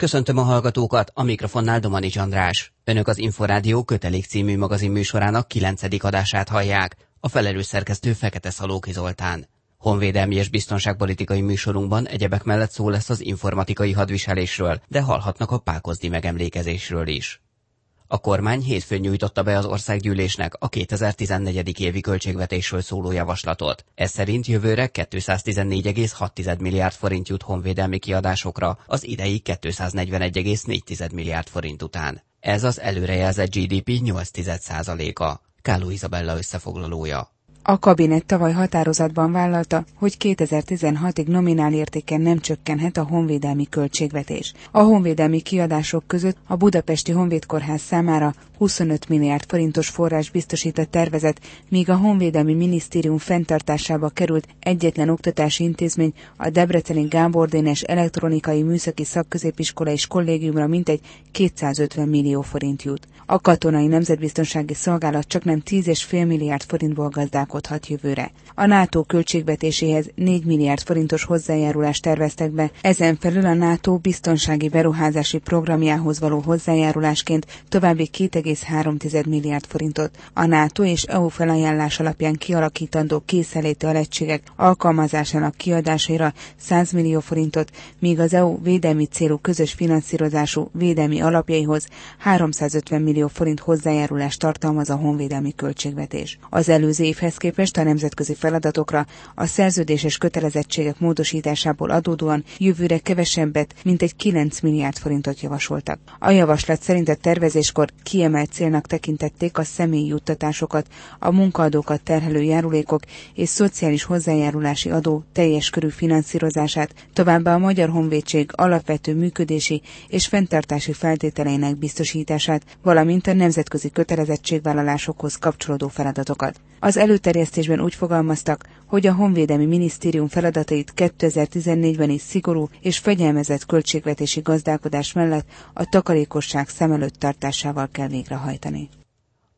Köszöntöm a hallgatókat, a mikrofonnál Domanics András. Önök az Inforádió kötelék című magazin műsorának 9. adását hallják. A felelős szerkesztő Fekete Szalóki Zoltán. Honvédelmi és biztonságpolitikai műsorunkban egyebek mellett szó lesz az informatikai hadviselésről, de hallhatnak a pákozdi megemlékezésről is. A kormány hétfőn nyújtotta be az országgyűlésnek a 2014. évi költségvetésről szóló javaslatot. Ez szerint jövőre 214,6 milliárd forint jut honvédelmi kiadásokra, az idei 241,4 milliárd forint után. Ez az előrejelzett GDP 8,1%-a. Káló Izabella összefoglalója. A kabinet tavaly határozatban vállalta, hogy 2016-ig nominál értéken nem csökkenhet a honvédelmi költségvetés. A honvédelmi kiadások között a Budapesti Honvédkórház számára 25 milliárd forintos forrás biztosított tervezet, míg a Honvédelmi Minisztérium fenntartásába került egyetlen oktatási intézmény a Debreceni Gábor Dénes Elektronikai Műszaki Szakközépiskola és Kollégiumra mintegy 250 millió forint jut. A katonai nemzetbiztonsági szolgálat csak nem 10,5 milliárd forintból gazdálkodhat jövőre. A NATO költségvetéséhez 4 milliárd forintos hozzájárulást terveztek be, ezen felül a NATO biztonsági beruházási programjához való hozzájárulásként további 2,3 milliárd forintot. A NATO és EU felajánlás alapján kialakítandó készeléti alegységek alkalmazásának kiadásaira 100 millió forintot, míg az EU védelmi célú közös finanszírozású védelmi alapjaihoz 350 millió forint hozzájárulást tartalmaz a honvédelmi költségvetés. Az előző évhez képest a nemzetközi feladatokra a szerződéses kötelezettségek módosításából adódóan jövőre kevesebbet, mint egy 9 milliárd forintot javasoltak. A javaslat szerint a tervezéskor kiemelt célnak tekintették a személyi juttatásokat, a munkaadókat terhelő járulékok és szociális hozzájárulási adó teljes körű finanszírozását, továbbá a Magyar Honvédség alapvető működési és fenntartási feltételeinek biztosítását, valamint a nemzetközi kötelezettségvállalásokhoz kapcsolódó feladatokat. Az előterjesztésben úgy fogalmaztak, hogy a Honvédelmi Minisztérium feladatait 2014-ben is szigorú és fegyelmezett költségvetési gazdálkodás mellett a takarékosság szem előtt tartásával kell végrehajtani.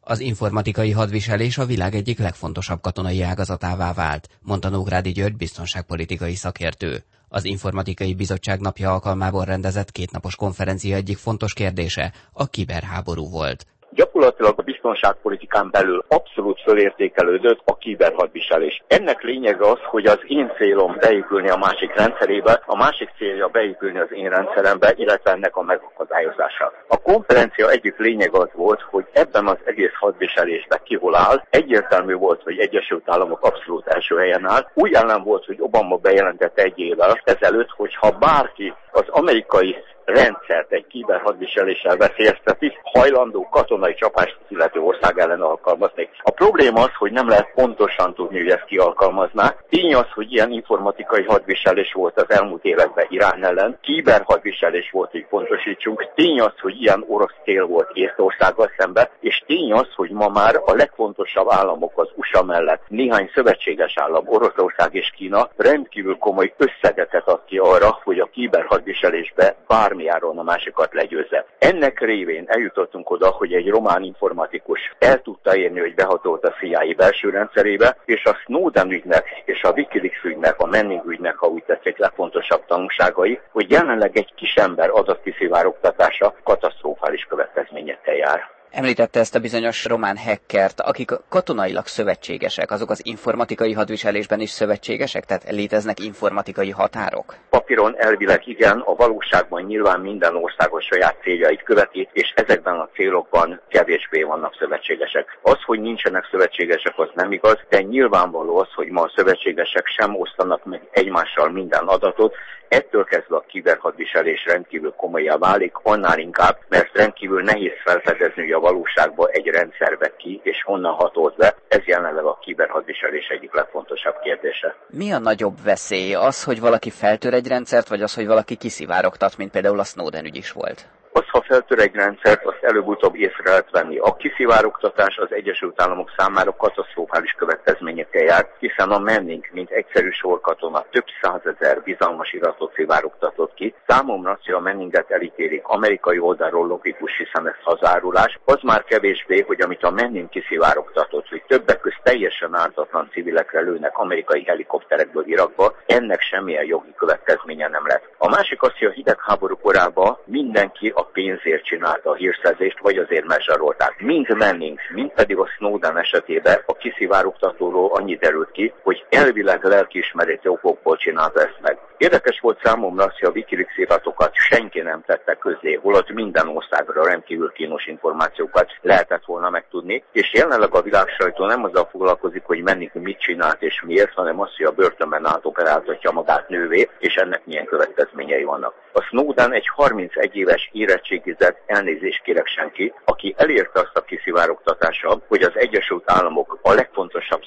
Az informatikai hadviselés a világ egyik legfontosabb katonai ágazatává vált, mondta Nógrádi György biztonságpolitikai szakértő. Az Informatikai Bizottság napja alkalmából rendezett kétnapos konferencia egyik fontos kérdése a kiberháború volt gyakorlatilag a biztonságpolitikán belül abszolút fölértékelődött a kiberhadviselés. Ennek lényege az, hogy az én célom beépülni a másik rendszerébe, a másik célja beépülni az én rendszerembe, illetve ennek a megakadályozása. A konferencia egyik lényeg az volt, hogy ebben az egész hadviselésben ki hol áll. Egyértelmű volt, hogy Egyesült Államok abszolút első helyen áll. Úgy ellen volt, hogy Obama bejelentette egy évvel ezelőtt, hogy ha bárki az amerikai rendszert egy kiberhadviseléssel veszélyezteti, hajlandó katonai csapást illető ország ellen alkalmazni. A probléma az, hogy nem lehet pontosan tudni, hogy ezt ki alkalmazná. Tény az, hogy ilyen informatikai hadviselés volt az elmúlt években Irán ellen, kiberhadviselés volt, hogy pontosítsunk. Tény az, hogy ilyen orosz cél volt Észtországgal szemben, és tény az, hogy ma már a legfontosabb államok az USA mellett néhány szövetséges állam, Oroszország és Kína rendkívül komoly összegeket ad ki arra, hogy a kiberhadviselésbe bármi bármi a másikat legyőzze. Ennek révén eljutottunk oda, hogy egy román informatikus el tudta érni, hogy behatolt a CIA belső rendszerébe, és a Snowden ügynek és a Wikileaks ügynek, a Manning ügynek, ha úgy tetszik, legfontosabb tanulságai, hogy jelenleg egy kis ember adatkiszivárogatása katasztrofális következményekkel jár. Említette ezt a bizonyos román hackert, akik katonailag szövetségesek, azok az informatikai hadviselésben is szövetségesek? Tehát léteznek informatikai határok? Papíron elvileg igen, a valóságban nyilván minden ország a saját céljait követi, és ezekben a célokban kevésbé vannak szövetségesek. Az, hogy nincsenek szövetségesek, az nem igaz, de nyilvánvaló az, hogy ma a szövetségesek sem osztanak meg egymással minden adatot, Ettől kezdve a kiberhadviselés rendkívül komolyá válik, annál inkább, mert rendkívül nehéz felfedezni, hogy a valóságban egy rendszerbe ki, és honnan hatolt be. Ez jelenleg a kiberhadviselés egyik legfontosabb kérdése. Mi a nagyobb veszély? Az, hogy valaki feltör egy rendszert, vagy az, hogy valaki kiszivárogtat, mint például a Snowden ügy is volt? Az, ha feltör egy rendszert, azt előbb-utóbb észre lehet venni. A kiszivárogtatás az Egyesült Államok számára katasztrofális következményekkel jár, hiszen a Manning, mint egyszerű sorkatona több százezer bizalmas iratot szivárogtatott ki. Számomra, hogy a Manninget elítélik amerikai oldalról logikus, hiszen ez hazárulás, az már kevésbé, hogy amit a Manning kiszivárogtatott, hogy többek közt teljesen ártatlan civilekre lőnek amerikai helikopterekből Irakba, ennek semmilyen jogi következménye nem lett. A másik az, hogy a hidegháború korában mindenki a pénzért csinálta a hírszerzést, vagy azért megzsarolták. Mind Manning, mind pedig a Snowden esetében a kiszivárogtatóról annyi derült ki, hogy elvileg lelkiismereti okokból csinálta ezt meg. Érdekes volt számomra, hogy a Wikileaks iratokat senki nem tette közé, holott minden országra rendkívül kínos információkat lehetett volna megtudni, és jelenleg a világ sajtó nem azzal foglalkozik, hogy menni mit csinált és miért, hanem az, hogy a börtönben átoperáltatja magát nővé, és ennek milyen következményei vannak. A Snowden egy 31 éves érettségizett elnézést kérek senki, aki elérte azt a kiszivárogtatással, hogy az Egyesült Államok a legfontosabb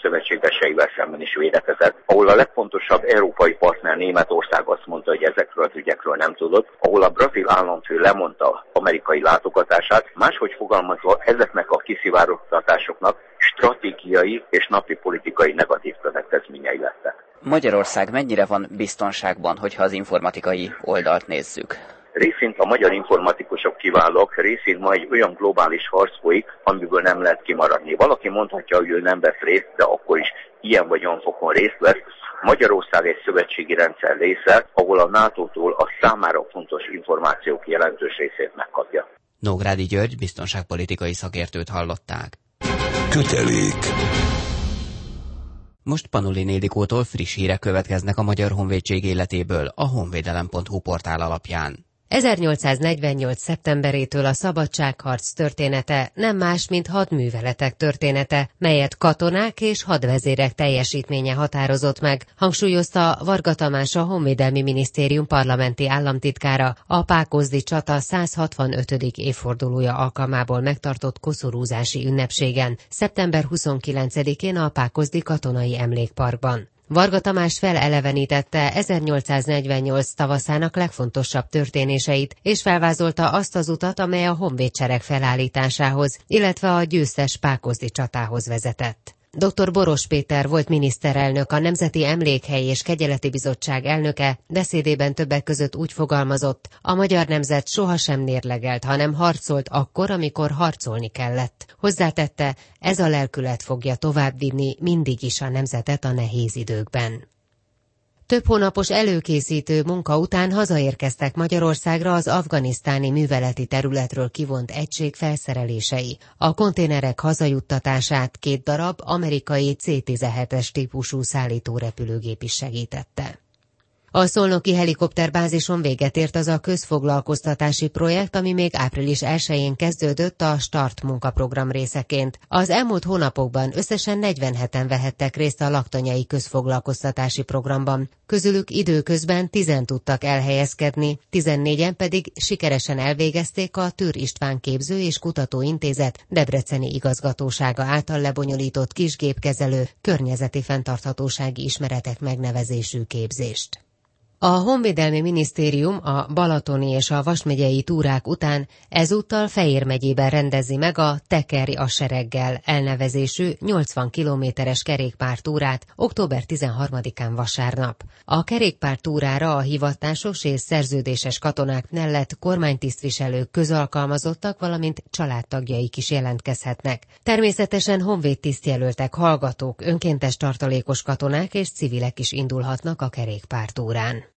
szövetségeseivel szemben is védekezett, ahol a legfontosabb európai partner Németország azt mondta, hogy ezekről az ügyekről nem tudott, ahol a brazil államfő lemondta amerikai látogatását, máshogy fogalmazva ezeknek a kiszivárogtatásoknak stratégiai és napi politikai negatív következményei lettek. Magyarország mennyire van biztonságban, hogyha az informatikai oldalt nézzük? Részint a magyar informatikusok kiválók, részint ma egy olyan globális harc folyik, amiből nem lehet kimaradni. Valaki mondhatja, hogy ő nem vesz részt, de akkor is ilyen vagy olyan fokon részt vesz. Magyarország egy szövetségi rendszer része, ahol a NATO-tól a számára fontos információk jelentős részét megkapja. Nógrádi György biztonságpolitikai szakértőt hallották. Kötelék. Most Panuli Nédikótól friss hírek következnek a Magyar Honvédség életéből a honvédelem.hu portál alapján. 1848. szeptemberétől a szabadságharc története nem más, mint hadműveletek története, melyet katonák és hadvezérek teljesítménye határozott meg, hangsúlyozta Varga Tamás a Honvédelmi Minisztérium parlamenti államtitkára a Pákozdi csata 165. évfordulója alkalmából megtartott koszorúzási ünnepségen, szeptember 29-én a Pákozdi Katonai Emlékparkban. Varga Tamás felelevenítette 1848 tavaszának legfontosabb történéseit, és felvázolta azt az utat, amely a honvédsereg felállításához, illetve a győztes Pákozdi csatához vezetett. Dr. Boros Péter volt miniszterelnök, a Nemzeti Emlékhely és Kegyeleti Bizottság elnöke, beszédében többek között úgy fogalmazott, a magyar nemzet sohasem nérlegelt, hanem harcolt akkor, amikor harcolni kellett. Hozzátette, ez a lelkület fogja továbbvinni mindig is a nemzetet a nehéz időkben. Több hónapos előkészítő munka után hazaérkeztek Magyarországra az afganisztáni műveleti területről kivont egység felszerelései. A konténerek hazajuttatását két darab amerikai C-17-es típusú szállítórepülőgép is segítette. A szolnoki helikopterbázison véget ért az a közfoglalkoztatási projekt, ami még április 1-én kezdődött a START munkaprogram részeként. Az elmúlt hónapokban összesen 47-en vehettek részt a laktanyai közfoglalkoztatási programban. Közülük időközben 10 tudtak elhelyezkedni, 14-en pedig sikeresen elvégezték a Tűr István Képző és Kutatóintézet Debreceni igazgatósága által lebonyolított kisgépkezelő környezeti fenntarthatósági ismeretek megnevezésű képzést. A Honvédelmi Minisztérium a Balatoni és a Vasmegyei túrák után ezúttal Fejér megyében rendezi meg a Tekeri a sereggel elnevezésű 80 kilométeres kerékpártúrát október 13-án vasárnap. A kerékpártúrára a hivatásos és szerződéses katonák mellett kormánytisztviselők, közalkalmazottak, valamint családtagjaik is jelentkezhetnek. Természetesen honvédtisztjelöltek, hallgatók, önkéntes tartalékos katonák és civilek is indulhatnak a kerékpártúrán.